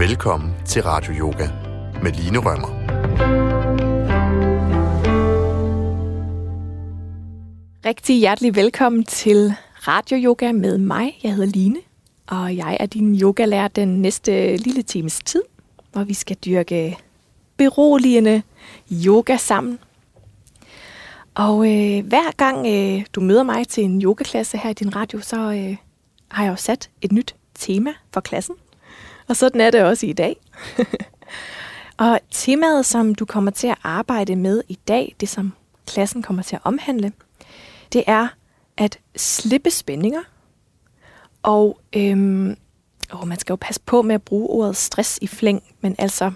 Velkommen til Radio Yoga med Line Rømmer. Rigtig hjertelig velkommen til Radio Yoga med mig. Jeg hedder Line, og jeg er din yogalærer den næste lille times tid, hvor vi skal dyrke beroligende yoga sammen. Og øh, hver gang øh, du møder mig til en yogaklasse her i din radio, så øh, har jeg jo sat et nyt tema for klassen. Og sådan er det også i dag. og temaet, som du kommer til at arbejde med i dag, det som klassen kommer til at omhandle, det er at slippe spændinger. Og øhm, åh, man skal jo passe på med at bruge ordet stress i flæng, men altså,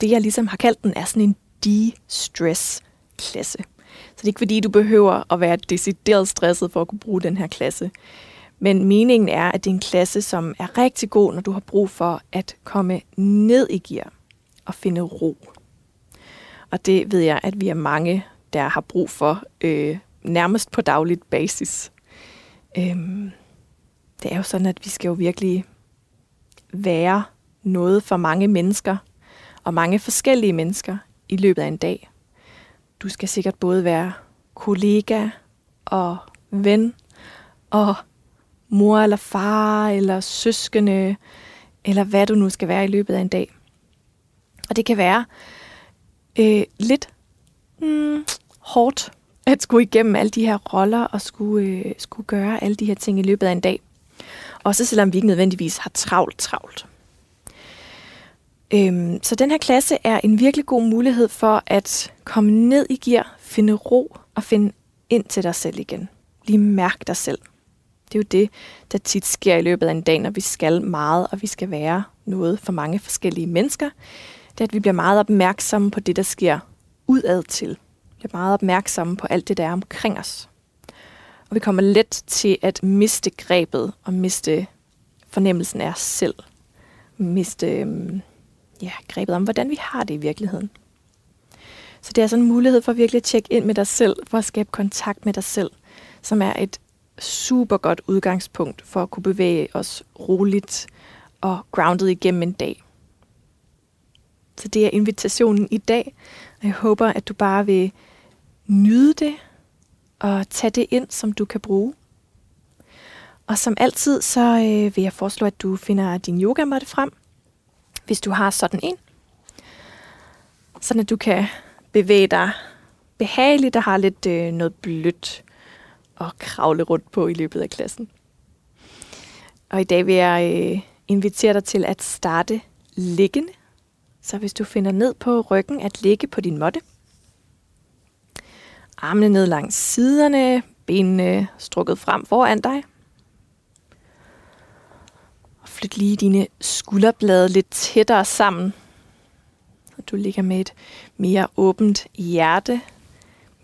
det jeg ligesom har kaldt den, er sådan en de-stress-klasse. Så det er ikke fordi, du behøver at være decideret stresset for at kunne bruge den her klasse. Men meningen er, at det er en klasse, som er rigtig god, når du har brug for at komme ned i gear og finde ro. Og det ved jeg, at vi er mange, der har brug for øh, nærmest på dagligt basis. Øhm, det er jo sådan, at vi skal jo virkelig være noget for mange mennesker, og mange forskellige mennesker i løbet af en dag. Du skal sikkert både være kollega og ven og mor eller far eller søskende, eller hvad du nu skal være i løbet af en dag. Og det kan være øh, lidt mm, hårdt at skulle igennem alle de her roller og skulle, øh, skulle gøre alle de her ting i løbet af en dag. Også selvom vi ikke nødvendigvis har travlt travlt. Øhm, så den her klasse er en virkelig god mulighed for at komme ned i gear, finde ro og finde ind til dig selv igen. Lige mærk dig selv. Det er jo det, der tit sker i løbet af en dag, når vi skal meget, og vi skal være noget for mange forskellige mennesker. Det er, at vi bliver meget opmærksomme på det, der sker udad til. Vi bliver meget opmærksomme på alt det, der er omkring os. Og vi kommer let til at miste grebet og miste fornemmelsen af os selv. Miste øhm, ja, grebet om, hvordan vi har det i virkeligheden. Så det er sådan en mulighed for virkelig at tjekke ind med dig selv, for at skabe kontakt med dig selv, som er et super godt udgangspunkt for at kunne bevæge os roligt og grounded igennem en dag. Så det er invitationen i dag, og jeg håber, at du bare vil nyde det og tage det ind, som du kan bruge. Og som altid, så øh, vil jeg foreslå, at du finder din yogamatte frem, hvis du har sådan en. Sådan at du kan bevæge dig behageligt og har lidt øh, noget blødt at kravle rundt på i løbet af klassen. Og i dag vil jeg øh, invitere dig til at starte liggende. Så hvis du finder ned på ryggen, at ligge på din måtte. Armene ned langs siderne, benene strukket frem foran dig. Og flyt lige dine skulderblade lidt tættere sammen. Så du ligger med et mere åbent hjerte,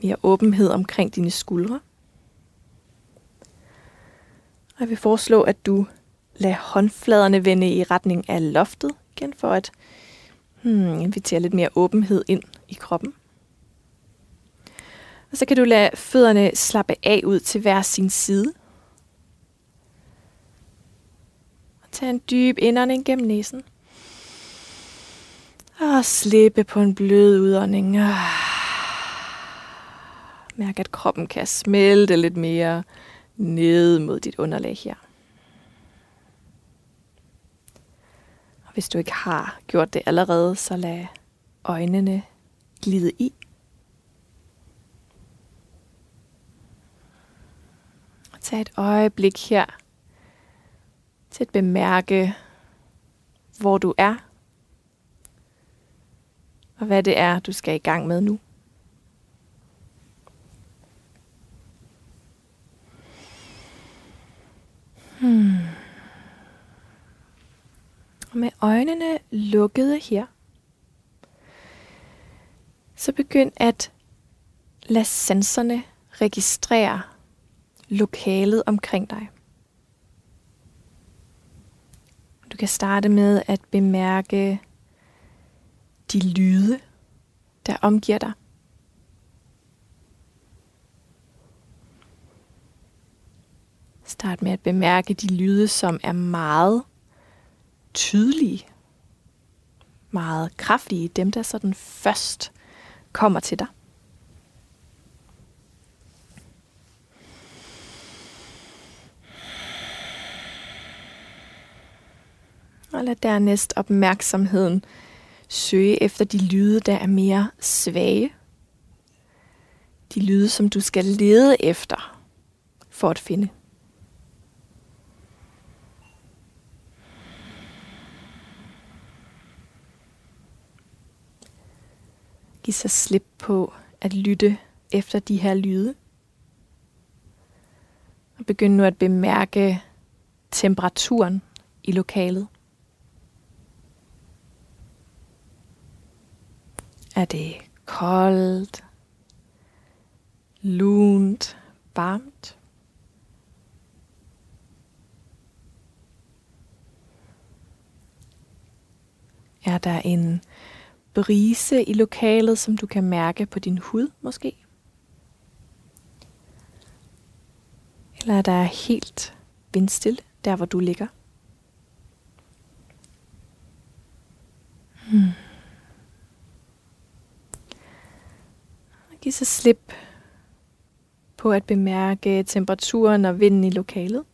mere åbenhed omkring dine skuldre. Jeg vil foreslå, at du lader håndfladerne vende i retning af loftet, igen for at hmm, invitere lidt mere åbenhed ind i kroppen. Og så kan du lade fødderne slappe af ud til hver sin side. Og tag en dyb indånding gennem næsen. Og slippe på en blød udånding. Ah. Mærk, at kroppen kan smelte lidt mere ned mod dit underlag her. Og hvis du ikke har gjort det allerede, så lad øjnene glide i. Og tag et øjeblik her til at bemærke, hvor du er, og hvad det er, du skal i gang med nu. Hmm. Og med øjnene lukkede her, så begynd at lade sanserne registrere lokalet omkring dig. Du kan starte med at bemærke de lyde, der omgiver dig. Start med at bemærke de lyde, som er meget tydelige meget kraftige, dem der sådan først kommer til dig. Og lad dernæst opmærksomheden søge efter de lyde, der er mere svage. De lyde, som du skal lede efter for at finde. Give sig slip på at lytte efter de her lyde. Og begynd nu at bemærke temperaturen i lokalet. Er det koldt, lunt, varmt? Er der en brise i lokalet, som du kan mærke på din hud måske? Eller der er helt vindstille, der hvor du ligger? Hmm. Giv så slip på at bemærke temperaturen og vinden i lokalet.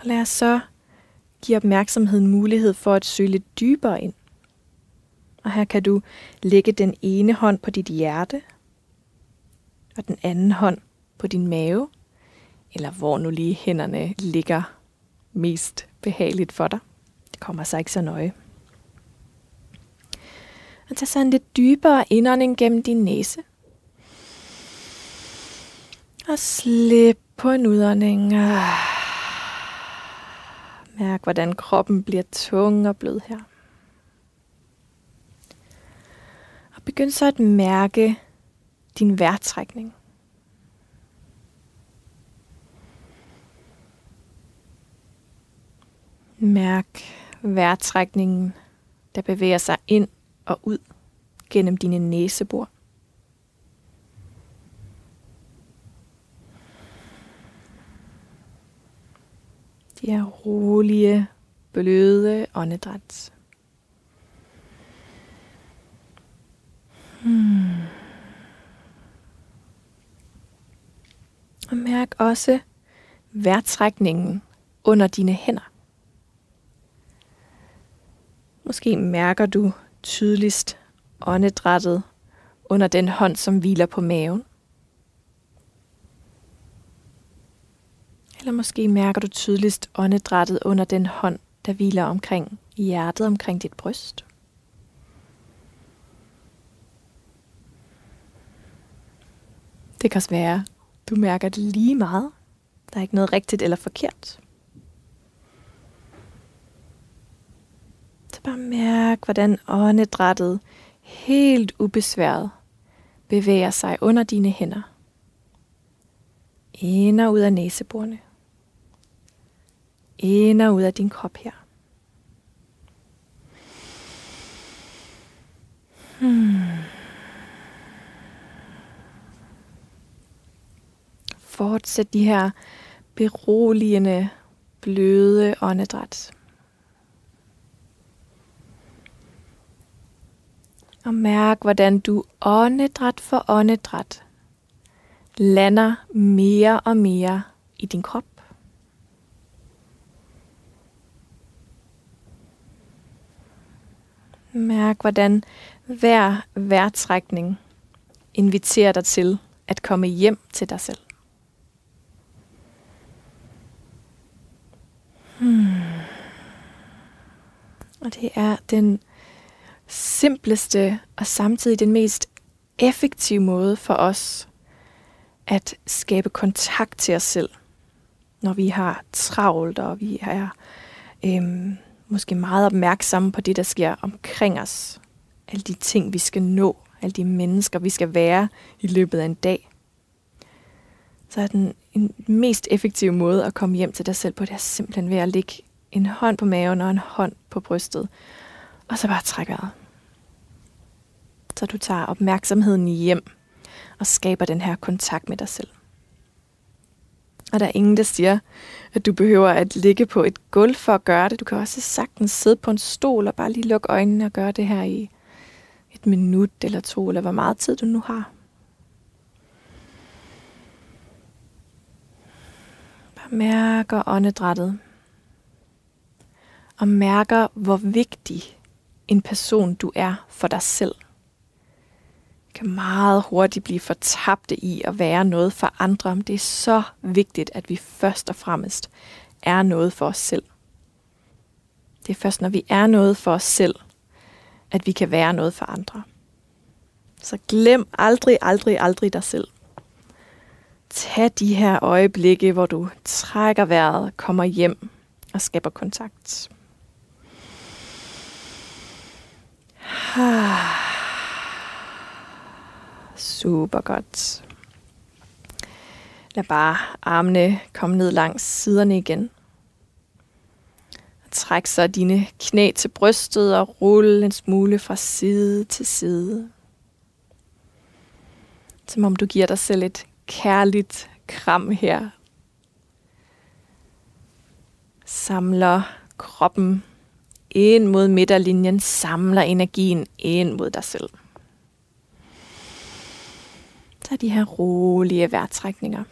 Og lad os så give opmærksomheden mulighed for at søge lidt dybere ind. Og her kan du lægge den ene hånd på dit hjerte, og den anden hånd på din mave, eller hvor nu lige hænderne ligger mest behageligt for dig. Det kommer sig ikke så nøje. Og tag så en lidt dybere indånding gennem din næse. Og slip på en udånding. Ah. Mærk, hvordan kroppen bliver tung og blød her. Og begynd så at mærke din vejrtrækning. Mærk vejrtrækningen, der bevæger sig ind og ud gennem dine næsebor. De er rolige, bløde åndedræt. Hmm. Og mærk også vejrtrækningen under dine hænder. Måske mærker du tydeligst åndedrættet under den hånd, som hviler på maven. Eller måske mærker du tydeligst åndedrættet under den hånd, der hviler omkring hjertet, omkring dit bryst. Det kan også være, du mærker det lige meget. Der er ikke noget rigtigt eller forkert. Så bare mærk, hvordan åndedrættet helt ubesværet bevæger sig under dine hænder. Ind og ud af næseborene. Ind og ud af din krop her. Hmm. Fortsæt de her beroligende, bløde åndedræt. Og mærk, hvordan du åndedræt for åndedræt lander mere og mere i din krop. Mærk, hvordan hver vejrtrækning inviterer dig til at komme hjem til dig selv. Hmm. Og det er den simpleste og samtidig den mest effektive måde for os at skabe kontakt til os selv, når vi har travlt, og vi er øhm, måske meget opmærksomme på det, der sker omkring os. Alle de ting, vi skal nå, alle de mennesker, vi skal være i løbet af en dag. Så er den en mest effektive måde at komme hjem til dig selv på, det er simpelthen ved at lægge en hånd på maven og en hånd på brystet. Og så bare trække vejret. Så du tager opmærksomheden hjem og skaber den her kontakt med dig selv. Og der er ingen, der siger, at du behøver at ligge på et gulv for at gøre det. Du kan også sagtens sidde på en stol og bare lige lukke øjnene og gøre det her i et minut eller to, eller hvor meget tid du nu har. Mærker åndedrættet. Og mærker, hvor vigtig en person du er for dig selv kan meget hurtigt blive fortabte i at være noget for andre. Men det er så vigtigt, at vi først og fremmest er noget for os selv. Det er først, når vi er noget for os selv, at vi kan være noget for andre. Så glem aldrig, aldrig, aldrig dig selv. Tag de her øjeblikke, hvor du trækker vejret, kommer hjem og skaber kontakt. Super godt. Lad bare armene komme ned langs siderne igen. Træk så dine knæ til brystet og rulle en smule fra side til side. Som om du giver dig selv et kærligt kram her. Samler kroppen ind mod midterlinjen, samler energien ind mod dig selv. Så de her rolige vejrtrækninger.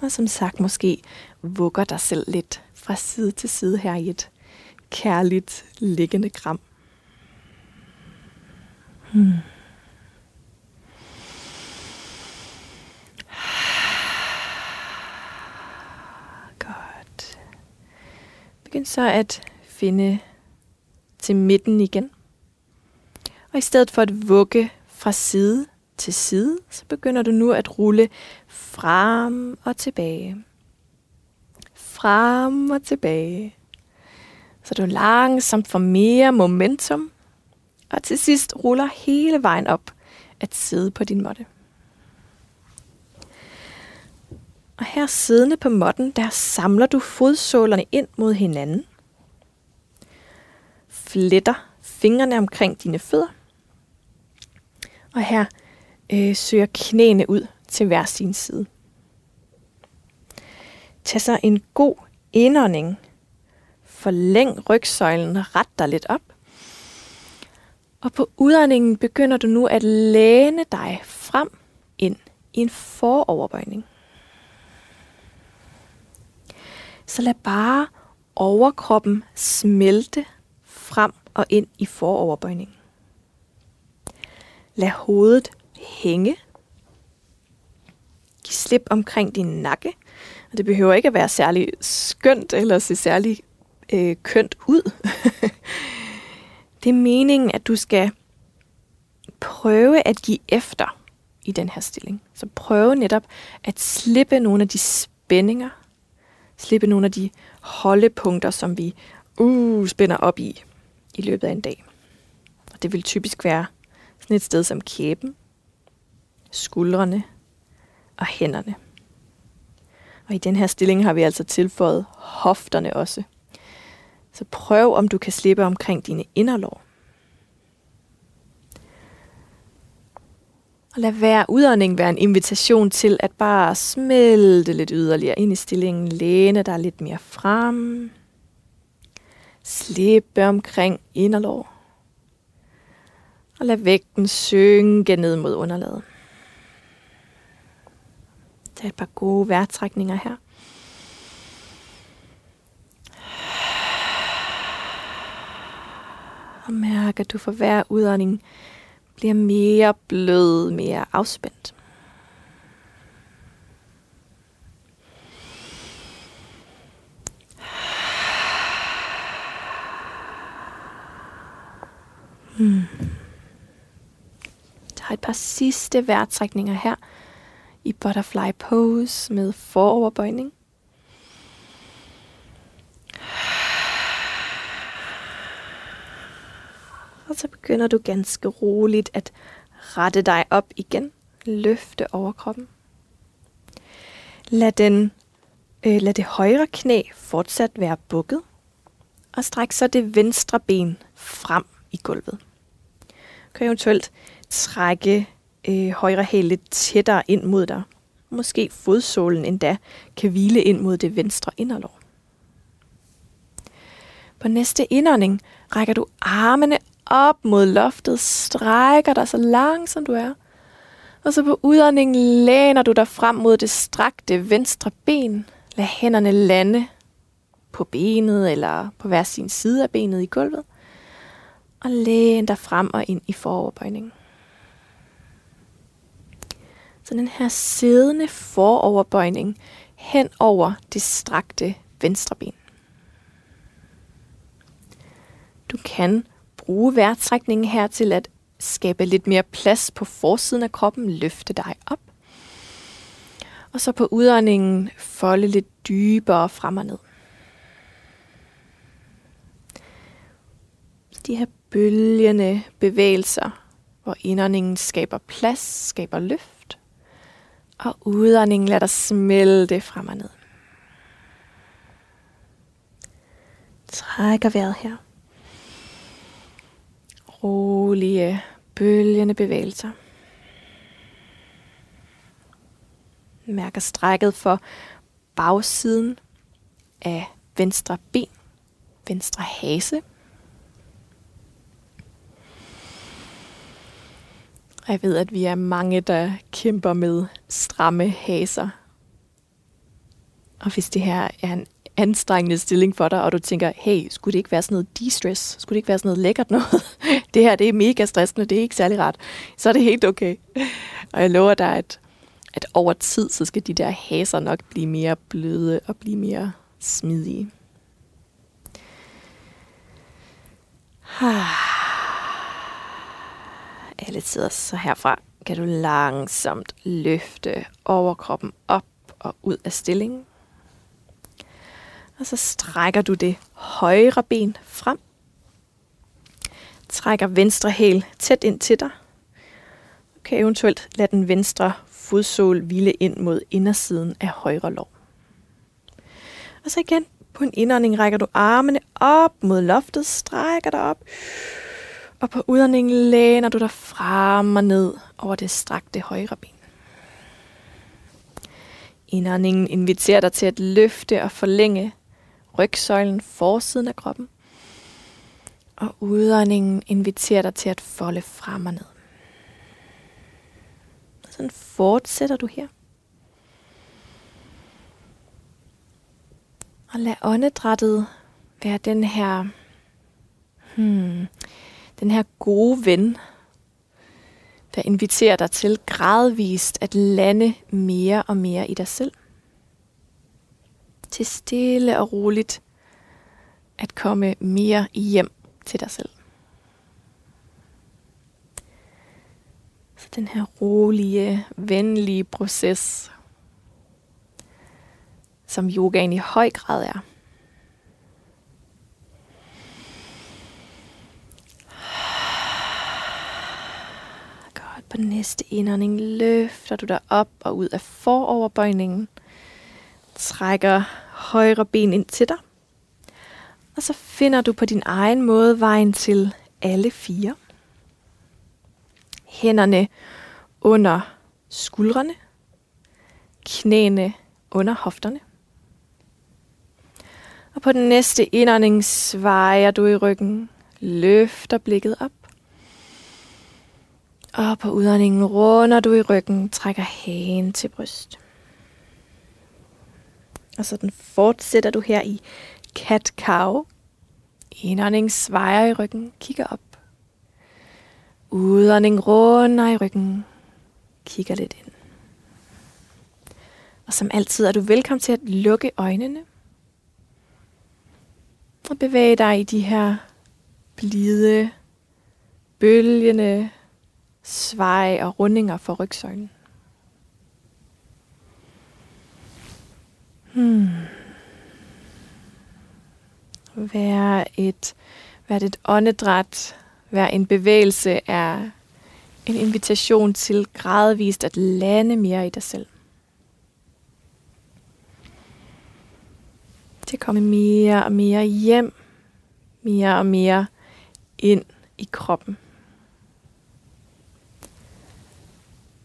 Og som sagt, måske vugger dig selv lidt fra side til side her i et kærligt liggende kram. Hmm. Godt. Begynd så at finde til midten igen. Og i stedet for at vugge fra side til side, så begynder du nu at rulle frem og tilbage. Frem og tilbage. Så du langsomt får mere momentum, og til sidst ruller hele vejen op at sidde på din måtte. Og her siddende på måtten, der samler du fodsålerne ind mod hinanden. Fletter fingrene omkring dine fødder. Og her øh, søger knæene ud til hver sin side. Tag så en god indånding. Forlæng rygsøjlen, ret dig lidt op. Og på udåndingen begynder du nu at læne dig frem ind i en foroverbøjning. Så lad bare overkroppen smelte frem og ind i foroverbøjningen. Lad hovedet hænge. Giv slip omkring din nakke. Og det behøver ikke at være særlig skønt eller se særlig øh, kønt ud. det er meningen, at du skal prøve at give efter i den her stilling. Så prøve netop at slippe nogle af de spændinger, slippe nogle af de holdepunkter, som vi uh, spænder op i i løbet af en dag. Og det vil typisk være sådan et sted som kæben, skuldrene og hænderne. Og i den her stilling har vi altså tilføjet hofterne også. Så prøv, om du kan slippe omkring dine inderlår. Og lad hver udånding være en invitation til at bare smelte lidt yderligere ind i stillingen. Læne dig lidt mere frem. Slip omkring inderlår. Og lad vægten synke ned mod underlaget. Tag et par gode vejrtrækninger her. Og mærk, at du for hver udånding bliver mere blød, mere afspændt. Hmm. Der er et par sidste vejrtrækninger her i butterfly pose med foroverbøjning. Og så begynder du ganske roligt at rette dig op igen. Løfte overkroppen. Lad, den, øh, lad det højre knæ fortsat være bukket. Og stræk så det venstre ben frem i gulvet. Du kan eventuelt trække øh, højre hæl lidt tættere ind mod dig. Måske fodsålen endda kan hvile ind mod det venstre inderlår. På næste indånding rækker du armene op mod loftet, strækker dig så langt som du er. Og så på udåndingen læner du dig frem mod det strakte venstre ben. Lad hænderne lande på benet eller på hver sin side af benet i gulvet. Og læn dig frem og ind i foroverbøjningen. Så den her siddende foroverbøjning hen over det strakte venstre ben. Du kan bruge vejrtrækningen her til at skabe lidt mere plads på forsiden af kroppen, løfte dig op. Og så på udåndingen folde lidt dybere frem og ned. De her bølgende bevægelser, hvor indåndingen skaber plads, skaber løft, og udåndingen lader dig smelte frem og ned. Trækker vejret her rolige, bølgende bevægelser. Mærker strækket for bagsiden af venstre ben, venstre hase. Jeg ved, at vi er mange, der kæmper med stramme haser. Og hvis det her er en anstrengende stilling for dig, og du tænker, hey, skulle det ikke være sådan noget de-stress? Skulle det ikke være sådan noget lækkert noget? det her, det er mega stressende, det er ikke særlig rart. Så er det helt okay. Og jeg lover dig, at, at over tid, så skal de der haser nok blive mere bløde og blive mere smidige. Alle tider så herfra kan du langsomt løfte overkroppen op og ud af stillingen. Og så strækker du det højre ben frem. Trækker venstre hæl tæt ind til dig. Du kan eventuelt lade den venstre fodsål hvile ind mod indersiden af højre lår. Og så igen på en indånding rækker du armene op mod loftet, strækker dig op. Og på udåndingen læner du dig frem og ned over det strakte højre ben. Indåndingen inviterer dig til at løfte og forlænge rygsøjlen, forsiden af kroppen. Og udåndingen inviterer dig til at folde frem og ned. Og sådan fortsætter du her. Og lad åndedrættet være den her, hmm, den her gode ven, der inviterer dig til gradvist at lande mere og mere i dig selv til stille og roligt at komme mere hjem til dig selv. Så den her rolige, venlige proces, som yogaen i høj grad er. Godt, på næste indånding løfter du dig op og ud af foroverbøjningen. Trækker højre ben ind til dig. Og så finder du på din egen måde vejen til alle fire. Hænderne under skuldrene. Knæene under hofterne. Og på den næste indånding svejer du i ryggen. Løfter blikket op. Og på udåndingen runder du i ryggen, trækker hagen til bryst. Og så den fortsætter du her i cat-cow. Indånding svejer i ryggen, kigger op. Udånding runder i ryggen, kigger lidt ind. Og som altid er du velkommen til at lukke øjnene. Og bevæge dig i de her blide, bølgende svej og rundinger for rygsøjlen. Hmm. Hver et, hvert et åndedræt, hver en bevægelse er en invitation til gradvist at lande mere i dig selv. Til at komme mere og mere hjem, mere og mere ind i kroppen.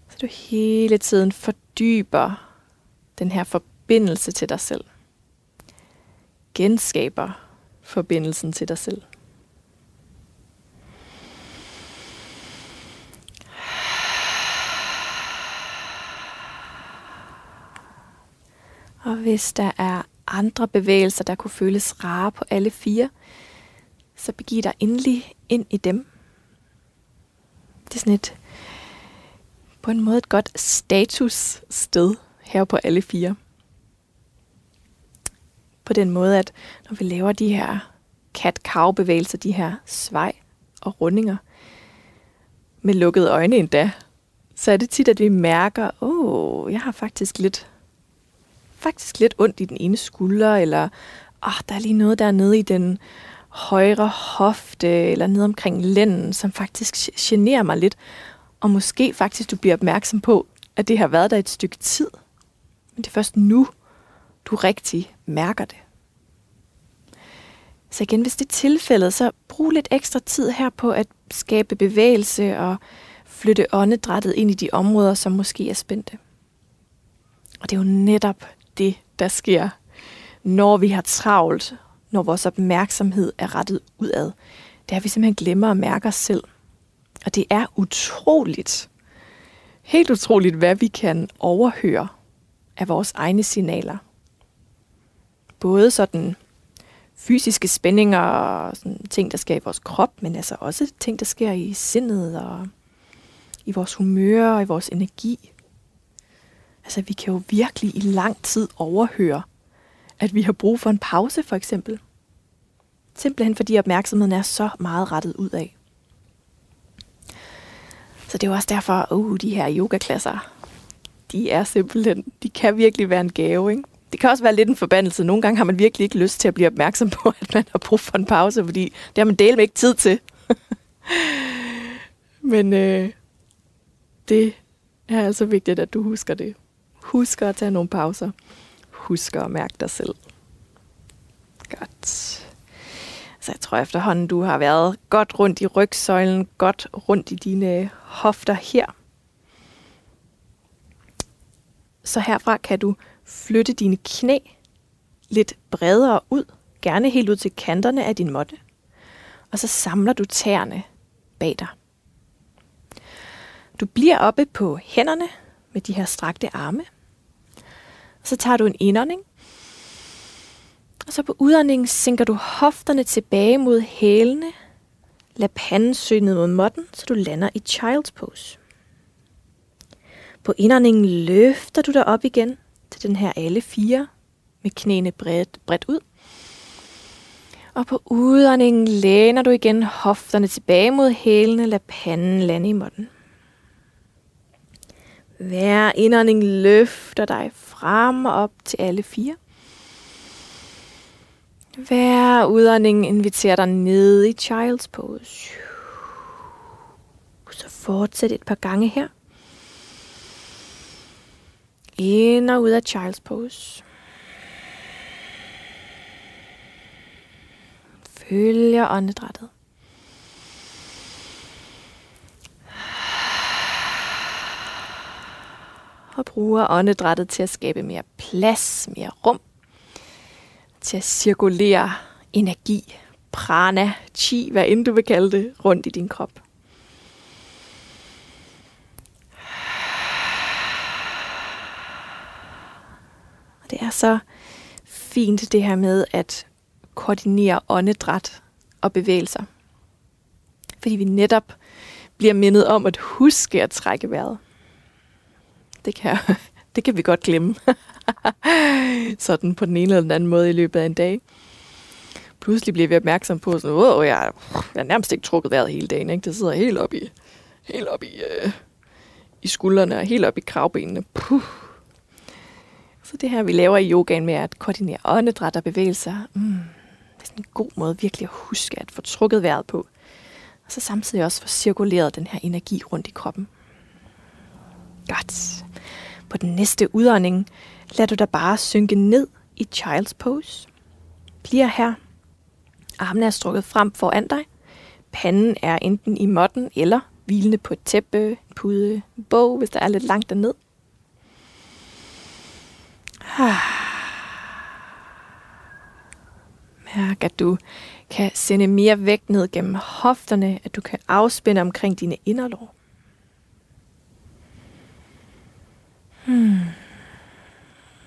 Så du hele tiden fordyber den her forbindelse forbindelse til dig selv. Genskaber forbindelsen til dig selv. Og hvis der er andre bevægelser, der kunne føles rare på alle fire, så begiv dig endelig ind i dem. Det er sådan et, på en måde et godt statussted her på alle fire. På den måde, at når vi laver de her kat-kav-bevægelser, de her svej og rundinger, med lukkede øjne endda, så er det tit, at vi mærker, åh, oh, jeg har faktisk lidt faktisk lidt ondt i den ene skulder, eller oh, der er lige noget dernede i den højre hofte, eller nede omkring lænden, som faktisk generer mig lidt. Og måske faktisk du bliver opmærksom på, at det har været der et stykke tid. Men det er først nu, du rigtig mærker det. Så igen, hvis det er tilfældet, så brug lidt ekstra tid her på at skabe bevægelse og flytte åndedrættet ind i de områder, som måske er spændte. Og det er jo netop det, der sker, når vi har travlt, når vores opmærksomhed er rettet udad. Det er, at vi simpelthen glemmer at mærke os selv. Og det er utroligt, helt utroligt, hvad vi kan overhøre af vores egne signaler. Både sådan fysiske spændinger og sådan ting, der sker i vores krop, men altså også ting, der sker i sindet og i vores humør og i vores energi. Altså, vi kan jo virkelig i lang tid overhøre, at vi har brug for en pause, for eksempel. Simpelthen fordi opmærksomheden er så meget rettet ud af. Så det er jo også derfor, uh, de her yogaklasser, de er simpelthen, de kan virkelig være en gave, ikke? Det kan også være lidt en forbandelse. Nogle gange har man virkelig ikke lyst til at blive opmærksom på, at man har brug for en pause, fordi det har man delt ikke tid til. Men øh, det er altså vigtigt, at du husker det. Husk at tage nogle pauser. Husk at mærke dig selv. Godt. Så jeg tror efterhånden, du har været godt rundt i rygsøjlen, godt rundt i dine hofter her. Så herfra kan du flytte dine knæ lidt bredere ud, gerne helt ud til kanterne af din måtte. Og så samler du tæerne bag dig. Du bliver oppe på hænderne med de her strakte arme, så tager du en indånding. Og så på udåndingen sænker du hofterne tilbage mod hælene. Lad panden søge ned mod måtten, så du lander i child's pose. På indåndingen løfter du dig op igen til den her alle fire med knæene bredt, bredt ud. Og på udåndingen læner du igen hofterne tilbage mod hælene. Lad panden lande i måtten. Hver indånding løfter dig frem og op til alle fire. Hver udånding inviterer dig ned i child's pose. Så fortsæt et par gange her. Ind og ud af child's pose. Følger åndedrættet. og bruger åndedrættet til at skabe mere plads, mere rum, til at cirkulere energi, prana, chi, hvad end du vil kalde det, rundt i din krop. Og det er så fint det her med at koordinere åndedræt og bevægelser. Fordi vi netop bliver mindet om at huske at trække vejret det kan, det kan vi godt glemme. sådan på den ene eller den anden måde i løbet af en dag. Pludselig bliver vi opmærksom på, sådan, wow, jeg, jeg er nærmest ikke trukket vejret hele dagen. Ikke? Det sidder helt op i, helt op i, øh, i skuldrene og helt op i kravbenene. Puh. Så det her, vi laver i yogaen med at koordinere åndedræt og bevægelser, mm, det er sådan en god måde virkelig at huske at få trukket vejret på. Og så samtidig også få cirkuleret den her energi rundt i kroppen. Godt. På den næste udånding lader du dig bare synke ned i child's pose. Bliver her. Armene er strukket frem foran dig. Panden er enten i måtten eller hvilende på et tæppe, en pude, en bog, hvis der er lidt langt derned. Mærk, at du kan sende mere vægt ned gennem hofterne, at du kan afspænde omkring dine inderlår. Hmm.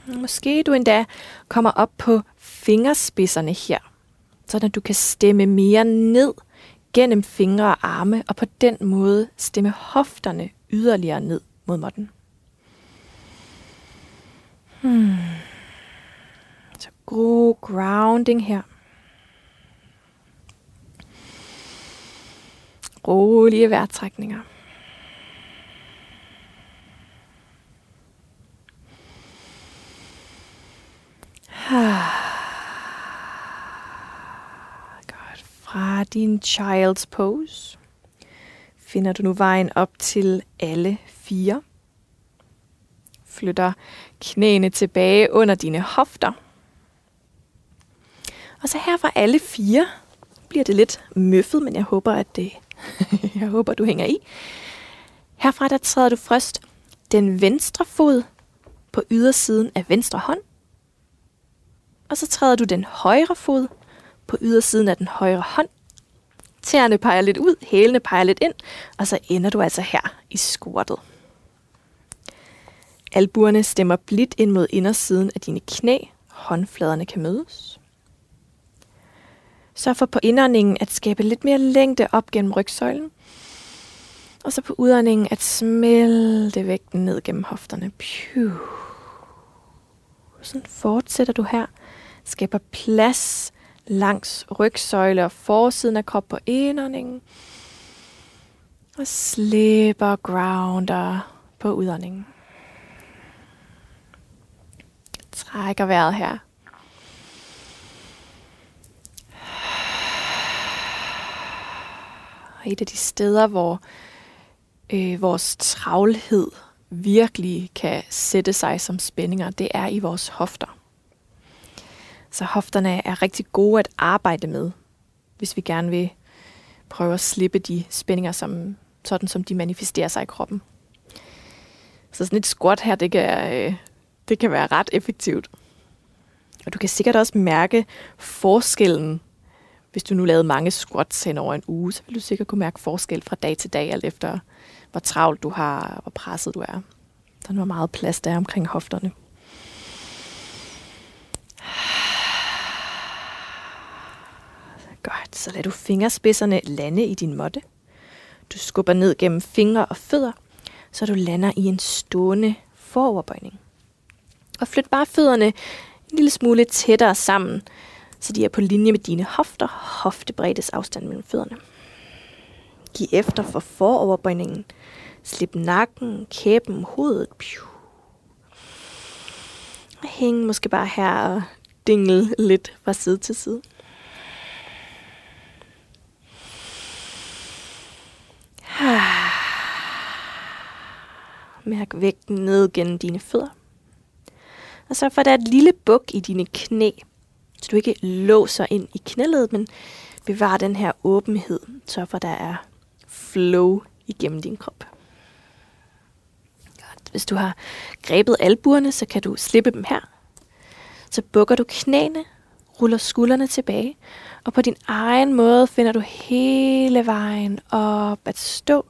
Måske du endda kommer op på fingerspidserne her, så at du kan stemme mere ned gennem fingre og arme, og på den måde stemme hofterne yderligere ned mod måtten. Hmm. Så god grounding her. Rolige vejrtrækninger. Godt. Fra din child's pose finder du nu vejen op til alle fire. Flytter knæene tilbage under dine hofter. Og så her fra alle fire bliver det lidt møffet, men jeg håber, at det, jeg håber, du hænger i. Herfra der træder du først den venstre fod på ydersiden af venstre hånd. Og så træder du den højre fod på ydersiden af den højre hånd. Tæerne peger lidt ud, hælene peger lidt ind, og så ender du altså her i skurtet. Albuerne stemmer blidt ind mod indersiden af dine knæ. Håndfladerne kan mødes. Så for på indåndingen at skabe lidt mere længde op gennem rygsøjlen. Og så på udåndingen at smelte vægten ned gennem hofterne. Piu. Sådan fortsætter du her. Skaber plads langs rygsøjle og forsiden af krop på indåndingen. Og slipper grounder på udåndingen. Trækker vejret her. Og et af de steder, hvor øh, vores travlhed virkelig kan sætte sig som spændinger, det er i vores hofter. Så hofterne er rigtig gode at arbejde med, hvis vi gerne vil prøve at slippe de spændinger, som, sådan som de manifesterer sig i kroppen. Så sådan et squat her, det kan, øh, det kan være ret effektivt. Og du kan sikkert også mærke forskellen hvis du nu lavede mange squats hen over en uge, så vil du sikkert kunne mærke forskel fra dag til dag, alt efter hvor travlt du har, hvor presset du er. Der er nu meget plads der omkring hofterne. Godt, så lad du fingerspidserne lande i din måtte. Du skubber ned gennem fingre og fødder, så du lander i en stående foroverbøjning. Og flyt bare fødderne en lille smule tættere sammen, så de er på linje med dine hofter, hoftebreddes afstand mellem fødderne. Giv efter for foroverbøjningen. Slip nakken, kæben, hovedet. Piu. Hæng måske bare her og dingle lidt fra side til side. Mærk vægten ned gennem dine fødder. Og så får der et lille buk i dine knæ, så du ikke låser ind i knæledet, men bevar den her åbenhed, så for der er flow igennem din krop. Godt. Hvis du har grebet albuerne, så kan du slippe dem her. Så bukker du knæene, ruller skuldrene tilbage, og på din egen måde finder du hele vejen op at stå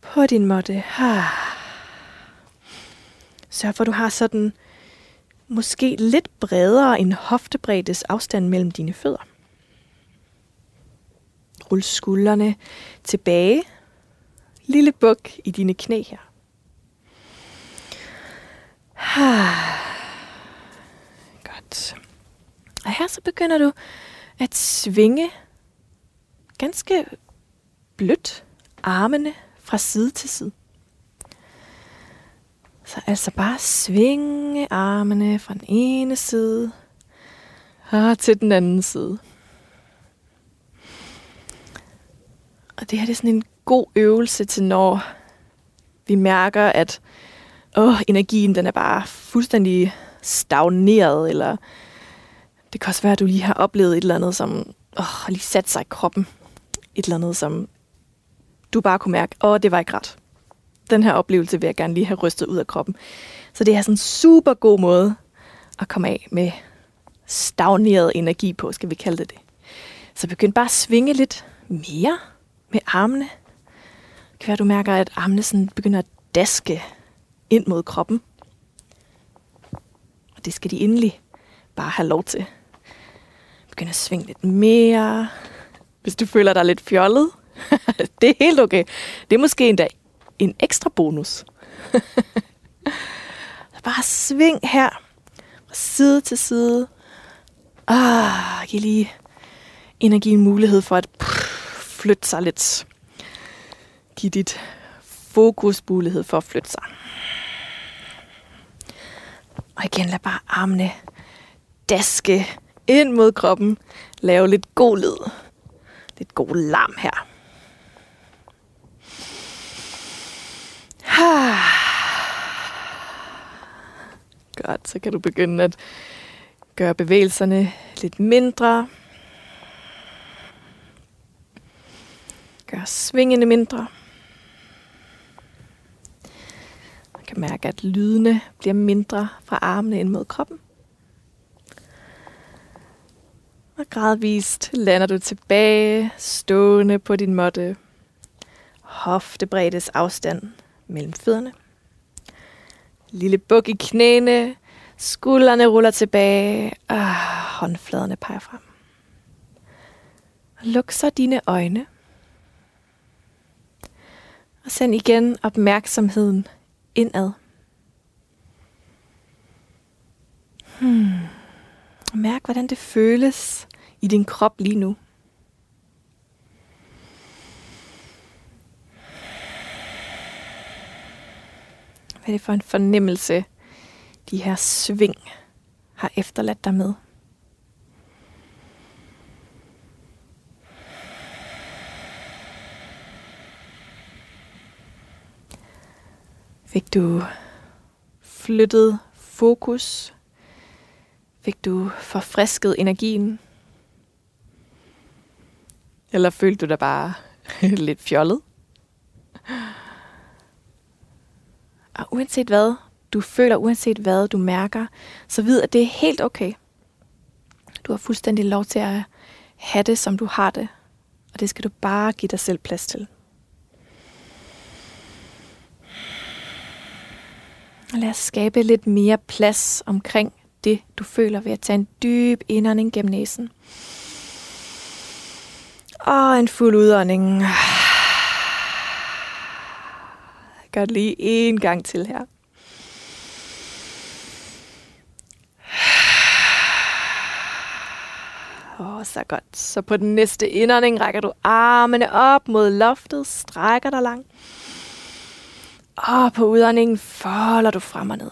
på din måtte. Ah. Så for du har sådan måske lidt bredere end hoftebreddes afstand mellem dine fødder. Rul skuldrene tilbage. Lille buk i dine knæ her. Godt. Og her så begynder du at svinge ganske blødt armene fra side til side. Så altså bare svinge armene fra den ene side og til den anden side. Og det her det er sådan en god øvelse til, når vi mærker, at åh, energien den er bare fuldstændig stagneret, eller det kan også være, at du lige har oplevet et eller andet, som åh, lige sat sig i kroppen. Et eller andet, som du bare kunne mærke, åh, det var ikke ret den her oplevelse vil jeg gerne lige have rystet ud af kroppen. Så det er sådan en super god måde at komme af med stagneret energi på, skal vi kalde det det. Så begynd bare at svinge lidt mere med armene. Kan være, du mærker, at armene sådan begynder at daske ind mod kroppen. Og det skal de endelig bare have lov til. Begynd at svinge lidt mere. Hvis du føler dig lidt fjollet, det er helt okay. Det er måske endda en ekstra bonus. bare sving her. Fra side til side. Ah, giv lige energien mulighed for at flytte sig lidt. Giv dit fokus mulighed for at flytte sig. Og igen, lad bare armene daske ind mod kroppen. Lav lidt god lyd. Lidt god larm her. Godt, så kan du begynde at gøre bevægelserne lidt mindre. Gør svingene mindre. Man kan mærke, at lydene bliver mindre fra armene ind mod kroppen. Og gradvist lander du tilbage, stående på din måtte. Hoftebreddes afstand mellem fødderne. Lille buk i knæene. Skuldrene ruller tilbage. Ah, håndfladerne peger frem. Og luk så dine øjne. Og send igen opmærksomheden indad. Hmm. Mærk, hvordan det føles i din krop lige nu. Hvad er det for en fornemmelse, de her sving har efterladt dig med? Fik du flyttet fokus? Fik du forfrisket energien? Eller følte du dig bare lidt fjollet? Og uanset hvad du føler, uanset hvad du mærker, så vid, at det er helt okay. Du har fuldstændig lov til at have det, som du har det. Og det skal du bare give dig selv plads til. Og lad os skabe lidt mere plads omkring det, du føler ved at tage en dyb indånding gennem næsen. Og en fuld udånding. Gør det lige en gang til her. Åh, oh, så godt. Så på den næste indånding rækker du armene op mod loftet, strækker dig langt. Og på udåndingen folder du frem og ned.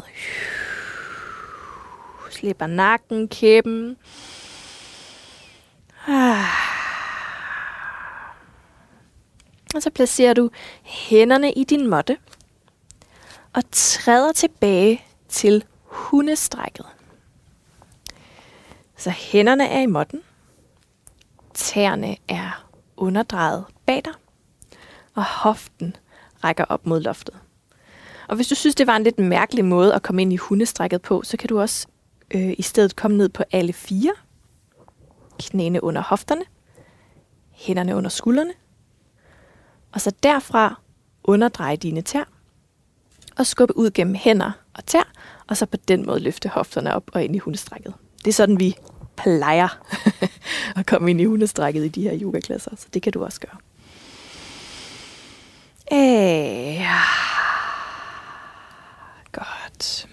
Slipper nakken, kæben. Ah. Og så placerer du hænderne i din måtte og træder tilbage til hundestrækket. Så hænderne er i måtten, tæerne er underdrejet bag dig, og hoften rækker op mod loftet. Og hvis du synes, det var en lidt mærkelig måde at komme ind i hundestrækket på, så kan du også øh, i stedet komme ned på alle fire. Knæene under hofterne, hænderne under skuldrene, og så derfra underdreje dine tær, og skubbe ud gennem hænder og tær, og så på den måde løfte hofterne op og ind i hundestrækket. Det er sådan, vi plejer at komme ind i hundestrækket i de her yogaklasser, så det kan du også gøre. Æh, godt.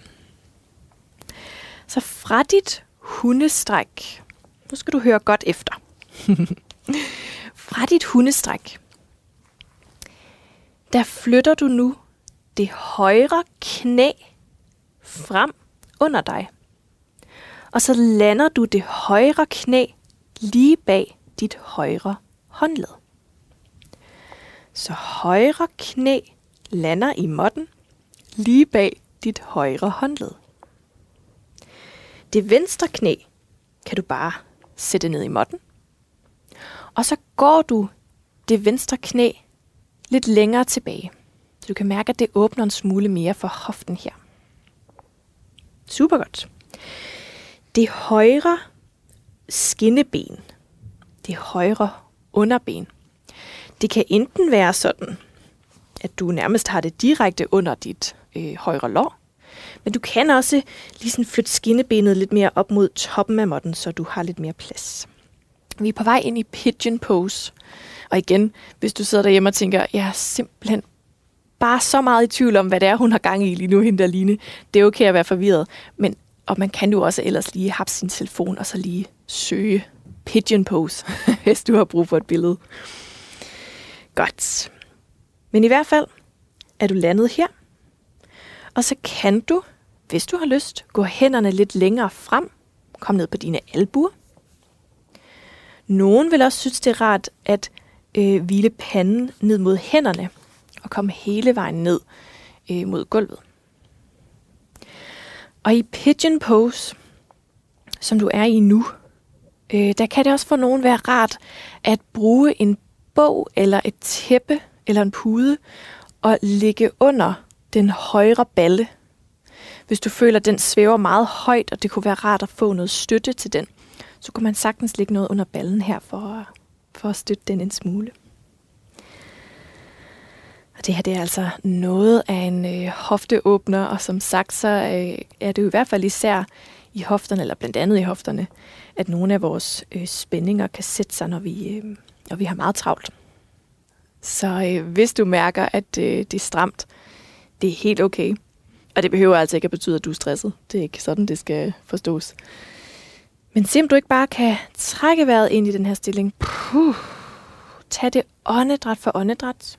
Så fra dit hundestræk, nu skal du høre godt efter. fra dit hundestræk, der flytter du nu det højre knæ frem under dig. Og så lander du det højre knæ lige bag dit højre håndled. Så højre knæ lander i måtten lige bag dit højre håndled. Det venstre knæ kan du bare sætte ned i måtten. Og så går du det venstre knæ lidt længere tilbage. Så du kan mærke, at det åbner en smule mere for hoften her. Super godt. Det højre skinneben, det højre underben, det kan enten være sådan, at du nærmest har det direkte under dit øh, højre lår, men du kan også lige sådan flytte skinnebenet lidt mere op mod toppen af måtten, så du har lidt mere plads. Vi er på vej ind i pigeon pose. Og igen, hvis du sidder derhjemme og tænker, jeg er simpelthen bare så meget i tvivl om, hvad det er, hun har gang i lige nu, hende der Line. Det er okay at være forvirret, men og man kan jo også ellers lige have sin telefon og så lige søge pigeon pose, hvis du har brug for et billede. Godt. Men i hvert fald er du landet her. Og så kan du, hvis du har lyst, gå hænderne lidt længere frem. Kom ned på dine albuer. Nogen vil også synes, det er rart at øh, hvile panden ned mod hænderne og komme hele vejen ned øh, mod gulvet. Og i pigeon pose, som du er i nu, øh, der kan det også for nogen være rart at bruge en bog eller et tæppe eller en pude og ligge under den højre balle. Hvis du føler, at den svæver meget højt, og det kunne være rart at få noget støtte til den, så kunne man sagtens lægge noget under ballen her for, for at støtte den en smule. Og det her det er altså noget af en øh, hofteåbner, og som sagt, så øh, er det jo i hvert fald især i hofterne, eller blandt andet i hofterne, at nogle af vores øh, spændinger kan sætte sig, når vi, øh, når vi har meget travlt. Så øh, hvis du mærker, at øh, det er stramt, det er helt okay. Og det behøver altså ikke at betyde, at du er stresset. Det er ikke sådan, det skal forstås. Men se om du ikke bare kan trække vejret ind i den her stilling. Puh. Tag det åndedræt for åndedræt.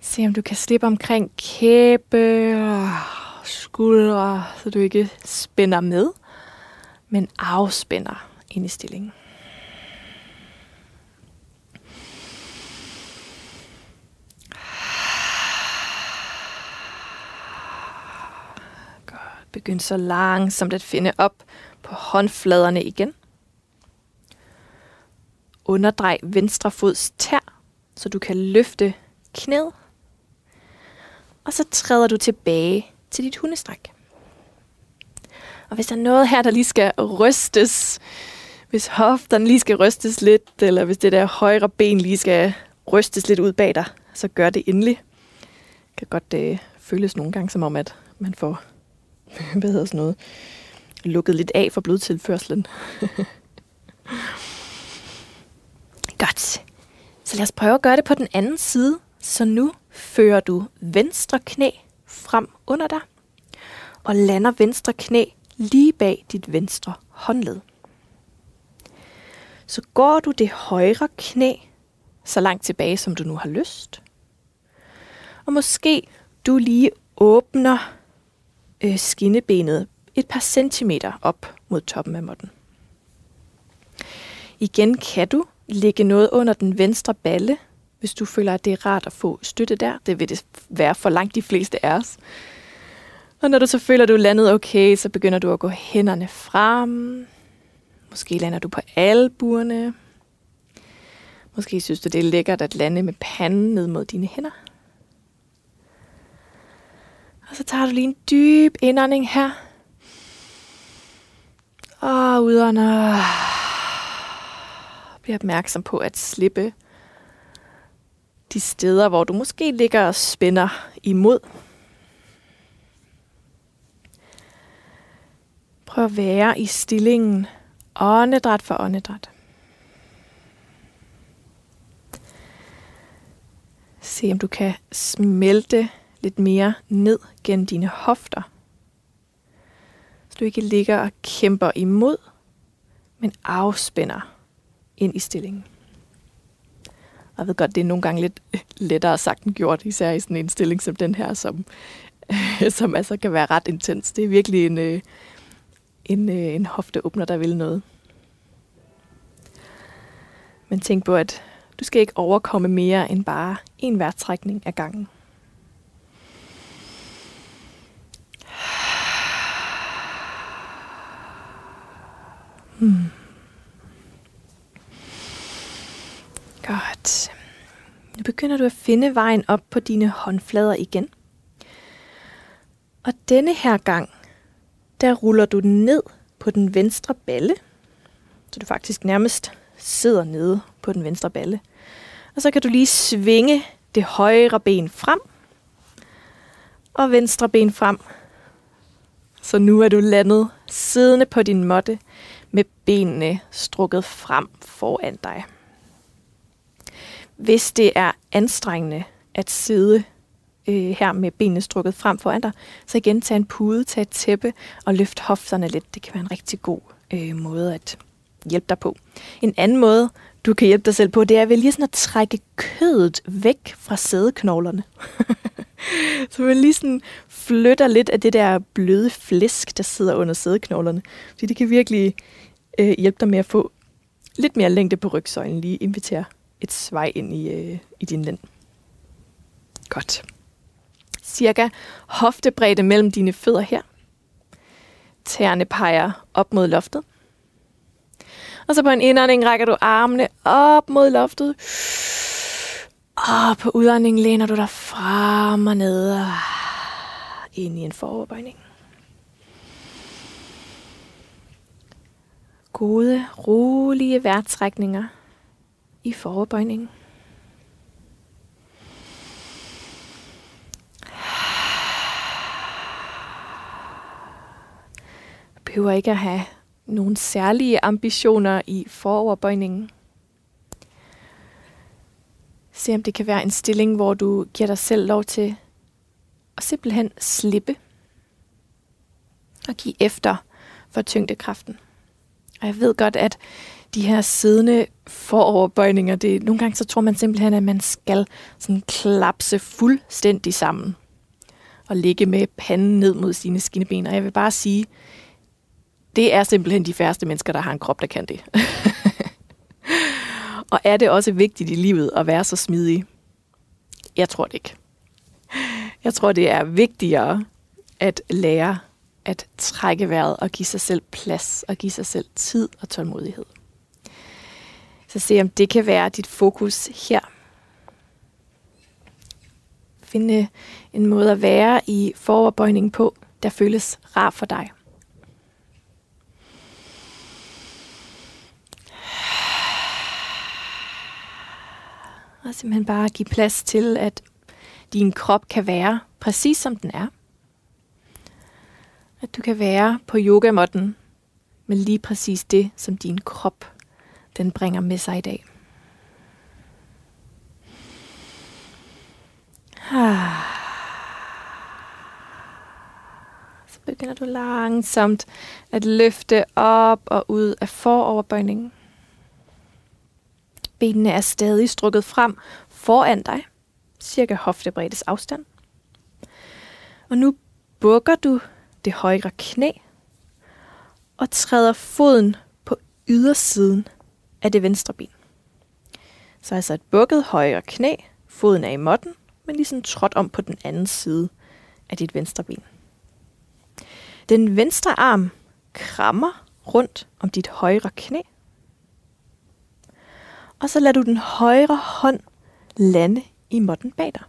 Se om du kan slippe omkring kæbe og skuldre, så du ikke spænder med, men afspænder ind i stillingen. Godt. Begynd så langsomt at finde op på håndfladerne igen. Underdrej venstre fods tær, så du kan løfte knæet og så træder du tilbage til dit hundestræk. Og hvis der er noget her, der lige skal rystes, hvis hofterne lige skal rystes lidt, eller hvis det der højre ben lige skal rystes lidt ud bag dig, så gør det endelig. Det kan godt øh, føles nogle gange som om, at man får hvad hedder sådan noget, lukket lidt af for blodtilførslen. Godt. Så lad os prøve at gøre det på den anden side. Så nu fører du venstre knæ frem under dig, og lander venstre knæ lige bag dit venstre håndled. Så går du det højre knæ så langt tilbage, som du nu har lyst. Og måske du lige åbner øh, skinnebenet et par centimeter op mod toppen af måtten. Igen kan du lægge noget under den venstre balle, hvis du føler, at det er rart at få støtte der. Det vil det være for langt de fleste af os. Og når du så føler, at du er landet okay, så begynder du at gå hænderne frem. Måske lander du på albuerne. Måske synes du, det er lækkert at lande med panden ned mod dine hænder. Og så tager du lige en dyb indånding her. Og udånder. Bliv opmærksom på at slippe de steder, hvor du måske ligger og spænder imod. Prøv at være i stillingen åndedræt for åndedræt. Se om du kan smelte lidt mere ned gennem dine hofter. Så du ikke ligger og kæmper imod, men afspænder ind i stillingen. Og jeg ved godt, det er nogle gange lidt øh, lettere sagt end gjort, især i sådan en stilling som den her, som, som altså kan være ret intens. Det er virkelig en, øh, en, øh, en hofteåbner, der vil noget. Men tænk på, at du skal ikke overkomme mere end bare en vejrtrækning ad gangen. Hmm. Godt. Nu begynder du at finde vejen op på dine håndflader igen. Og denne her gang, der ruller du den ned på den venstre balle, så du faktisk nærmest sidder nede på den venstre balle. Og så kan du lige svinge det højre ben frem, og venstre ben frem. Så nu er du landet siddende på din måtte benene strukket frem foran dig. Hvis det er anstrengende at sidde øh, her med benene strukket frem foran dig, så igen tag en pude, tag et tæppe og løft hofterne lidt. Det kan være en rigtig god øh, måde at hjælpe dig på. En anden måde, du kan hjælpe dig selv på, det er vel lige sådan at trække kødet væk fra sædeknoglerne. så man lige sådan flytter lidt af det der bløde flæsk, der sidder under sædeknoglerne. Fordi det kan virkelig øh, hjælpe dig med at få lidt mere længde på rygsøjlen. Lige invitere et svej ind i, øh, i din lænd. Godt. Cirka hoftebredde mellem dine fødder her. Tæerne peger op mod loftet. Og så på en indånding rækker du armene op mod loftet. Og på udåndingen læner du dig frem og ned og ind i en foroverbøjning. Gode, rolige vejrtrækninger i forbøjningen. Behøver ikke at have nogle særlige ambitioner i foroverbøjningen. Se om det kan være en stilling, hvor du giver dig selv lov til at simpelthen slippe og give efter for tyngdekraften. Og jeg ved godt, at de her siddende foroverbøjninger, det, nogle gange så tror man simpelthen, at man skal sådan klapse fuldstændig sammen og ligge med panden ned mod sine skinneben. Og jeg vil bare sige, det er simpelthen de færreste mennesker, der har en krop, der kan det. og er det også vigtigt i livet at være så smidig? Jeg tror det ikke. Jeg tror, det er vigtigere at lære at trække vejret og give sig selv plads og give sig selv tid og tålmodighed. Så se om det kan være dit fokus her. Finde øh, en måde at være i foroverbøjningen på, der føles rar for dig. Og simpelthen bare give plads til, at din krop kan være præcis som den er. At du kan være på yogamotten med lige præcis det, som din krop den bringer med sig i dag. Ah. Så begynder du langsomt at løfte op og ud af foroverbøjningen. Benene er stadig strukket frem foran dig, cirka hoftebreddes afstand. Og nu bukker du det højre knæ og træder foden på ydersiden af det venstre ben. Så altså et bukket højre knæ, foden er i måtten, men ligesom trådt om på den anden side af dit venstre ben. Den venstre arm krammer rundt om dit højre knæ, og så lader du den højre hånd lande i måtten bag dig.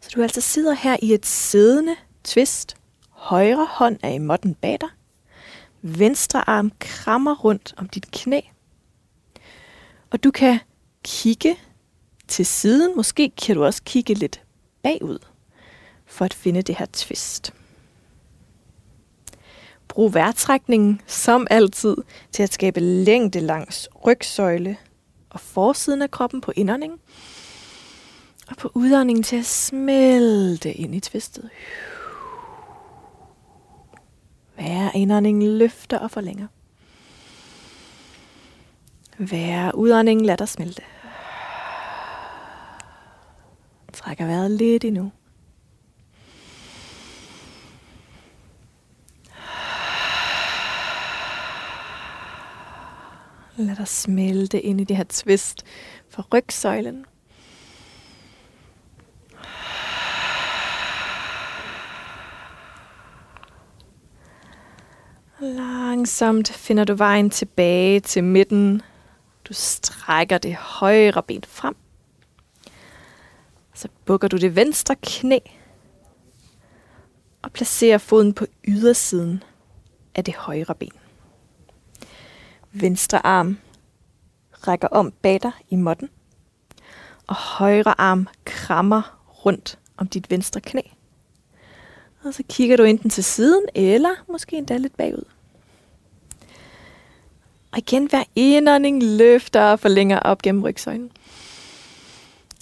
Så du altså sidder her i et siddende twist. Højre hånd er i måtten bag dig. Venstre arm krammer rundt om dit knæ. Og du kan kigge til siden. Måske kan du også kigge lidt bagud for at finde det her twist. Brug vejrtrækningen som altid til at skabe længde langs rygsøjle og forsiden af kroppen på indåndingen. Og på udåndingen til at smelte ind i tvistet. Hver indånding løfter og forlænger. Hver udånding lader dig smelte. Trækker vejret lidt endnu. Lad dig smelte ind i det her twist for rygsøjlen. Langsomt finder du vejen tilbage til midten. Du strækker det højre ben frem. Så bukker du det venstre knæ. Og placer foden på ydersiden af det højre ben. Venstre arm rækker om bag dig i måtten. Og højre arm krammer rundt om dit venstre knæ. Og så kigger du enten til siden, eller måske endda lidt bagud. Og igen hver indånding løfter og forlænger op gennem rygsøjlen.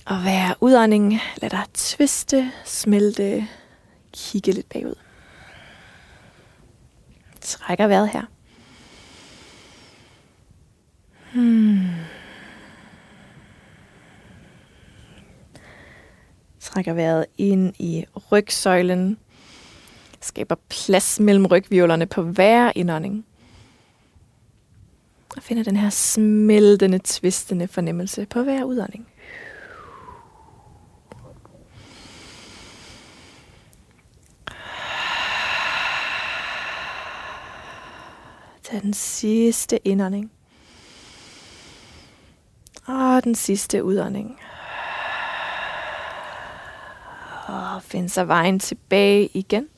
Og hver udånding lad dig tviste, smelte, kigge lidt bagud. Trækker vejret her. Hmm. Trækker vejret ind i rygsøjlen. Skaber plads mellem rygvirvlerne på hver indånding. Og finder den her smeltende, tvistende fornemmelse på hver udånding. Tag den sidste indånding. Og den sidste udånding. Og find så vejen tilbage igen.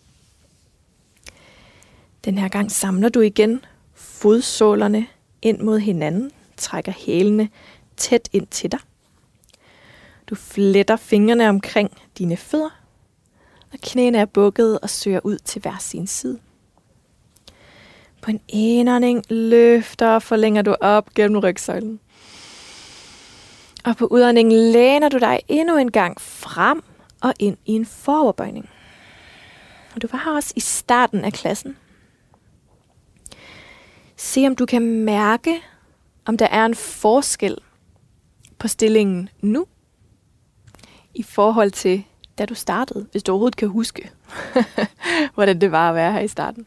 Den her gang samler du igen fodsålerne ind mod hinanden. Trækker hælene tæt ind til dig. Du fletter fingrene omkring dine fødder. Og knæene er bukket og søger ud til hver sin side. På en indånding løfter og forlænger du op gennem rygsøjlen. Og på udåndingen læner du dig endnu en gang frem og ind i en foroverbøjning. Og du var her også i starten af klassen. Se om du kan mærke, om der er en forskel på stillingen nu, i forhold til da du startede, hvis du overhovedet kan huske, hvordan det var at være her i starten.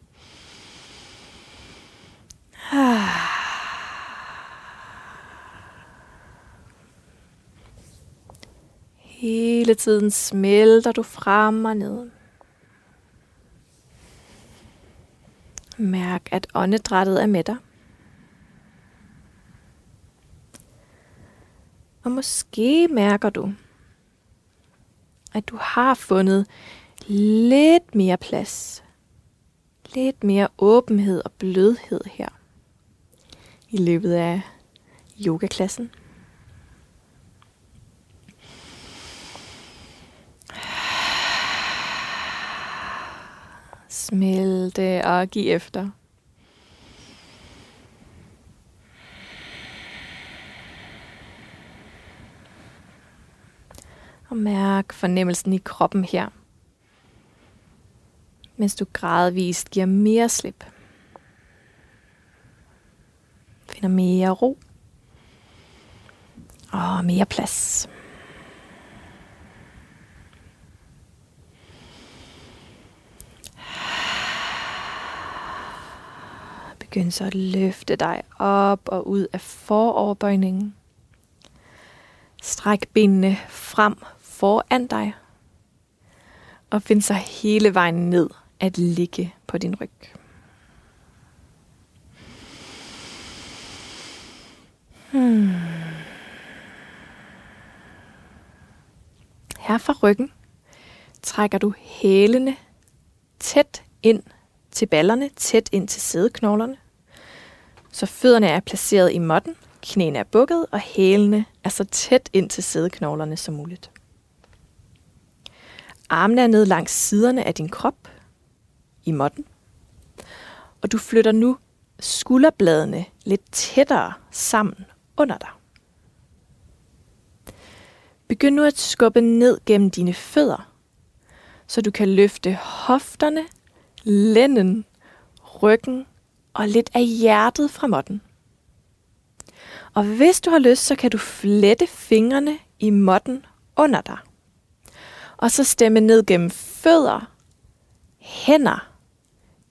Hele tiden smelter du frem og ned. Mærk, at åndedrættet er med dig. Og måske mærker du, at du har fundet lidt mere plads. Lidt mere åbenhed og blødhed her i løbet af yogaklassen. Smelte og give efter. Og mærk fornemmelsen i kroppen her, mens du gradvist giver mere slip. Finder mere ro og mere plads. Begynd så at løfte dig op og ud af foroverbøjningen. Stræk benene frem foran dig. Og find så hele vejen ned at ligge på din ryg. Hmm. Her fra ryggen trækker du hælene tæt ind til ballerne, tæt ind til sædeknoglerne. Så fødderne er placeret i måtten, knæene er bukket, og hælene er så tæt ind til sædeknoglerne som muligt. Armene er ned langs siderne af din krop i måtten. Og du flytter nu skulderbladene lidt tættere sammen under dig. Begynd nu at skubbe ned gennem dine fødder, så du kan løfte hofterne, lænden, ryggen og lidt af hjertet fra måtten. Og hvis du har lyst, så kan du flette fingrene i måtten under dig. Og så stemme ned gennem fødder, hænder,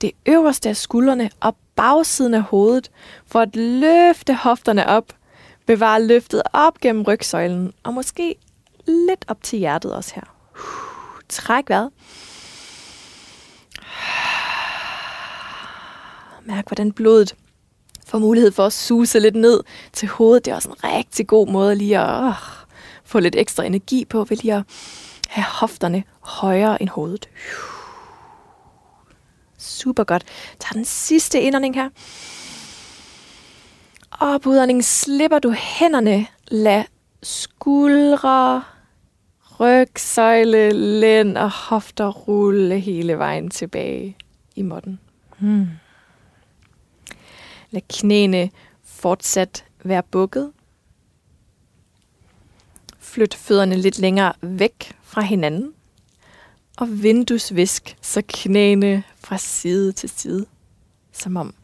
det øverste af skuldrene og bagsiden af hovedet, for at løfte hofterne op, bevare løftet op gennem rygsøjlen, og måske lidt op til hjertet også her. Træk vejret. Mærk, hvordan blodet får mulighed for at suse lidt ned til hovedet. Det er også en rigtig god måde lige at uh, få lidt ekstra energi på, ved lige at have hofterne højere end hovedet. Super godt. Tag den sidste indånding her. Og på udåndingen slipper du hænderne. Lad skuldre, ryg, søjle, lænd og hofter rulle hele vejen tilbage i måtten. Hmm. Lad knæene fortsat være bukket. Flyt fødderne lidt længere væk fra hinanden. Og vinduesvisk, så knæene fra side til side. Som om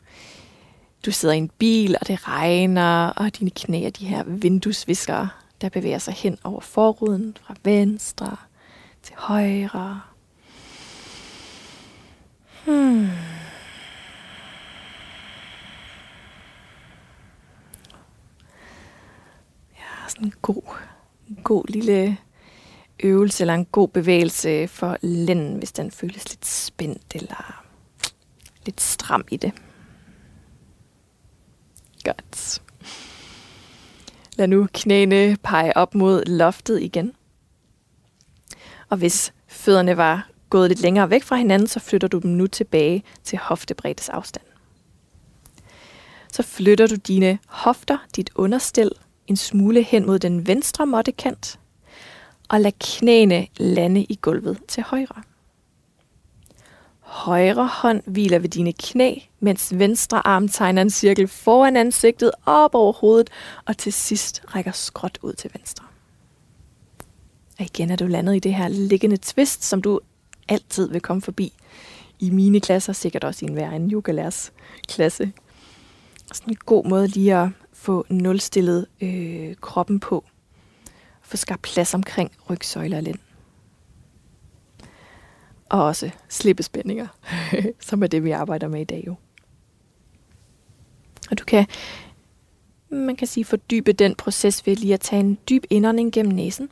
du sidder i en bil, og det regner, og dine knæ er de her vinduesviskere, der bevæger sig hen over forruden fra venstre til højre. Hmm. Sådan en god, en god lille øvelse eller en god bevægelse for lænden, hvis den føles lidt spændt eller lidt stram i det. Godt. Lad nu knæene pege op mod loftet igen. Og hvis fødderne var gået lidt længere væk fra hinanden, så flytter du dem nu tilbage til hoftebreddes afstand. Så flytter du dine hofter, dit understel, en smule hen mod den venstre måttekant, og lad knæene lande i gulvet til højre. Højre hånd hviler ved dine knæ, mens venstre arm tegner en cirkel foran ansigtet op over hovedet, og til sidst rækker skråt ud til venstre. Og igen er du landet i det her liggende twist, som du altid vil komme forbi i mine klasser, sikkert også i en hver en yogalærs klasse. Sådan en god måde lige at få nulstillet øh, kroppen på. Få skabt plads omkring rygsøjler og lænd. Og også slippe spændinger, som er det, vi arbejder med i dag jo. Og du kan, man kan sige, fordybe den proces ved lige at tage en dyb indånding gennem næsen.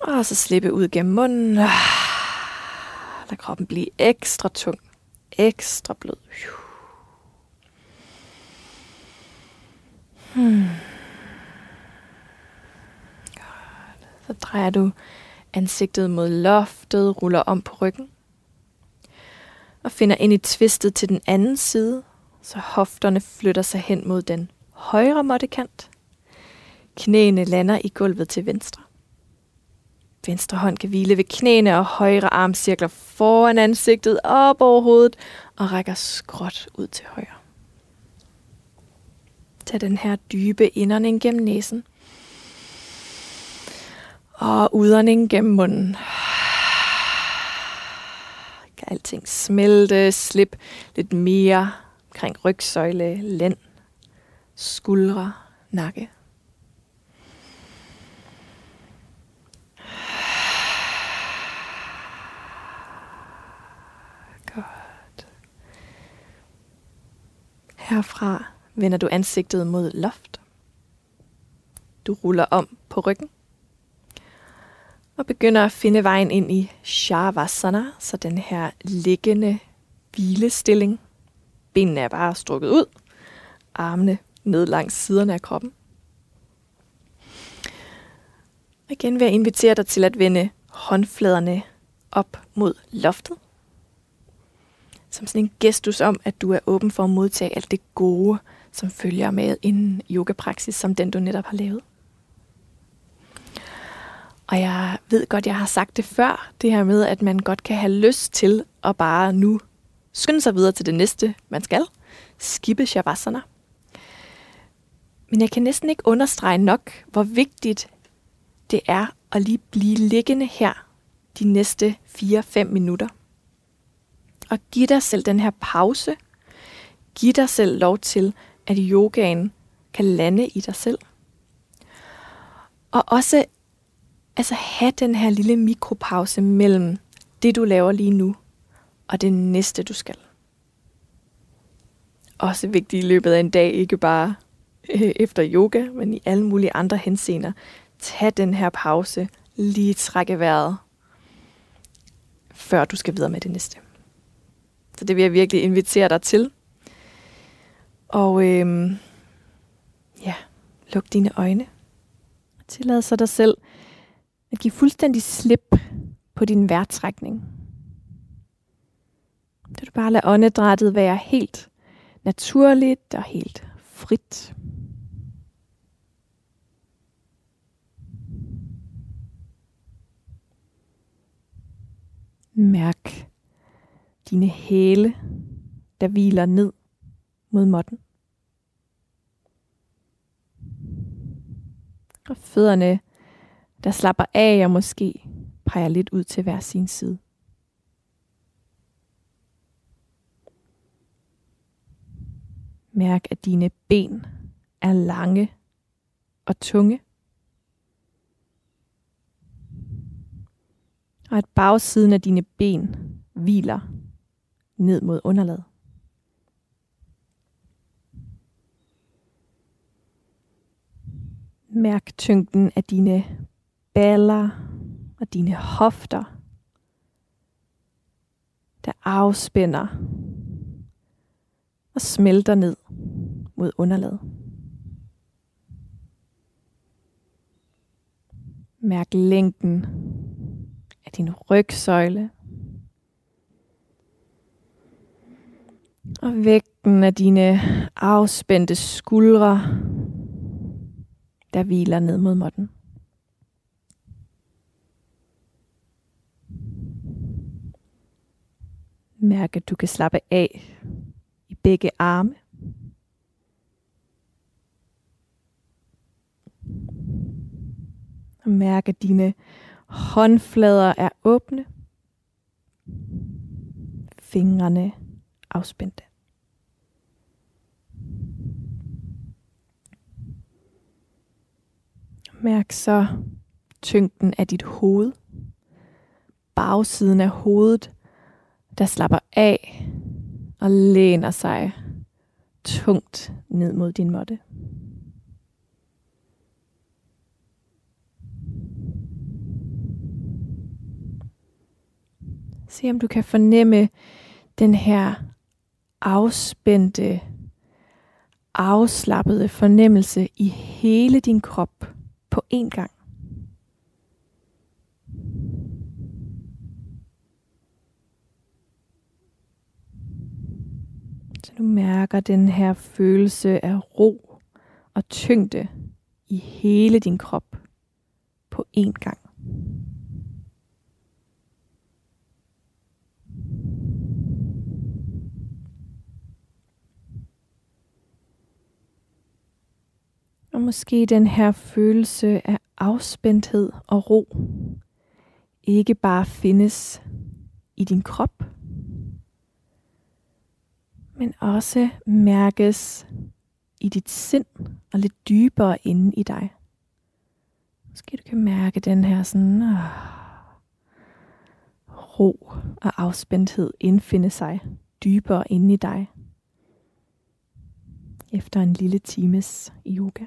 Og så slippe ud gennem munden. Lad kroppen blive ekstra tung. Ekstra blød. Hmm. Godt. Så drejer du ansigtet mod loftet, ruller om på ryggen. Og finder ind i tvistet til den anden side, så hofterne flytter sig hen mod den højre måttekant. Knæene lander i gulvet til venstre. Venstre hånd kan hvile ved knæene, og højre arm cirkler foran ansigtet op over hovedet og rækker skråt ud til højre. Tag den her dybe indånding gennem næsen. Og udånding gennem munden. Kan alting smelte, slip lidt mere omkring rygsøjle, lænd, skuldre, nakke. Godt. Herfra vender du ansigtet mod loft. Du ruller om på ryggen. Og begynder at finde vejen ind i Shavasana, så den her liggende hvilestilling. Benene er bare strukket ud. Armene ned langs siderne af kroppen. Og igen vil jeg invitere dig til at vende håndfladerne op mod loftet. Som sådan en gestus om, at du er åben for at modtage alt det gode, som følger med en yogapraksis, som den du netop har lavet. Og jeg ved godt, jeg har sagt det før, det her med, at man godt kan have lyst til at bare nu skynde sig videre til det næste, man skal. Skippe shavasana. Men jeg kan næsten ikke understrege nok, hvor vigtigt det er at lige blive liggende her de næste 4-5 minutter. Og give dig selv den her pause. Giv dig selv lov til, at yogaen kan lande i dig selv. Og også altså have den her lille mikropause mellem det, du laver lige nu, og det næste, du skal. Også vigtigt i løbet af en dag, ikke bare øh, efter yoga, men i alle mulige andre henseender. Tag den her pause, lige trække vejret, før du skal videre med det næste. Så det vil jeg virkelig invitere dig til. Og øhm, ja, luk dine øjne. Tillad så dig selv at give fuldstændig slip på din vejrtrækning. Så du bare lader åndedrættet være helt naturligt og helt frit. Mærk dine hæle, der hviler ned mod måtten. Og fødderne, der slapper af og måske peger lidt ud til hver sin side. Mærk, at dine ben er lange og tunge. Og at bagsiden af dine ben hviler ned mod underlaget. Mærk tyngden af dine baller og dine hofter, der afspænder og smelter ned mod underlaget. Mærk længden af din rygsøjle. Og vægten af dine afspændte skuldre, der hviler ned mod måtten. Mærk, at du kan slappe af i begge arme. Og mærk, at dine håndflader er åbne. Fingrene afspændte. Mærk så tyngden af dit hoved. Bagsiden af hovedet, der slapper af og læner sig tungt ned mod din måtte. Se om du kan fornemme den her afspændte, afslappede fornemmelse i hele din krop på én gang. Så du mærker den her følelse af ro og tyngde i hele din krop på én gang. Og måske den her følelse af afspændthed og ro ikke bare findes i din krop, men også mærkes i dit sind og lidt dybere inde i dig. Måske du kan mærke den her sådan øh, ro og afspændthed indfinde sig dybere inde i dig efter en lille times yoga.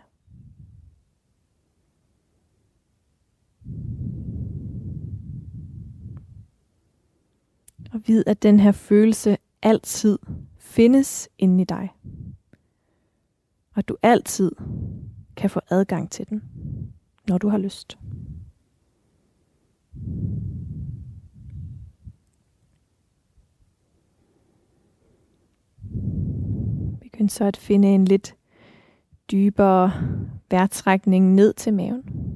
Og vid, at den her følelse altid findes inde i dig. Og du altid kan få adgang til den, når du har lyst. Begynd så at finde en lidt dybere vejrtrækning ned til maven.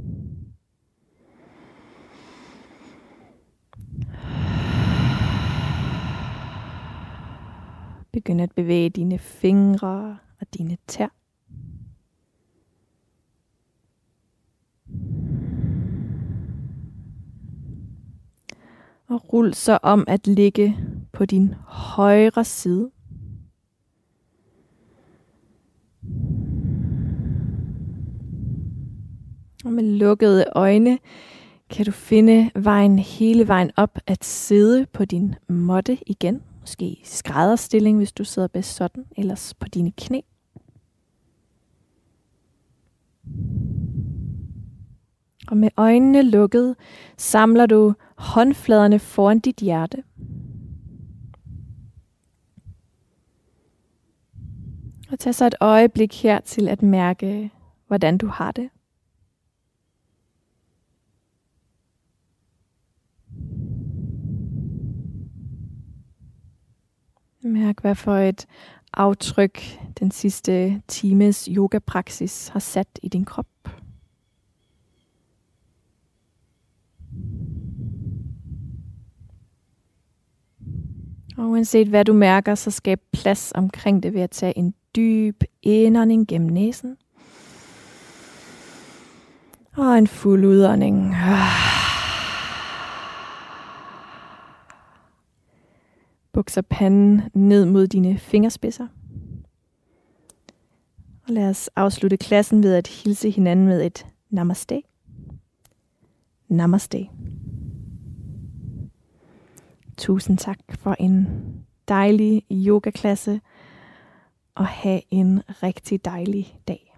Begynd at bevæge dine fingre og dine tær. Og rul så om at ligge på din højre side. Og med lukkede øjne kan du finde vejen hele vejen op at sidde på din måtte igen. Måske skrædderstilling, hvis du sidder bedst sådan, ellers på dine knæ. Og med øjnene lukket, samler du håndfladerne foran dit hjerte. Og tag så et øjeblik her til at mærke, hvordan du har det. Mærk, hvad for et aftryk den sidste times yogapraksis har sat i din krop. Og uanset hvad du mærker, så skab plads omkring det ved at tage en dyb indånding gennem næsen. Og en fuld udånding. Ah. Bukser panden ned mod dine fingerspidser. Og lad os afslutte klassen ved at hilse hinanden med et namaste. Namaste. Tusind tak for en dejlig yogaklasse og have en rigtig dejlig dag.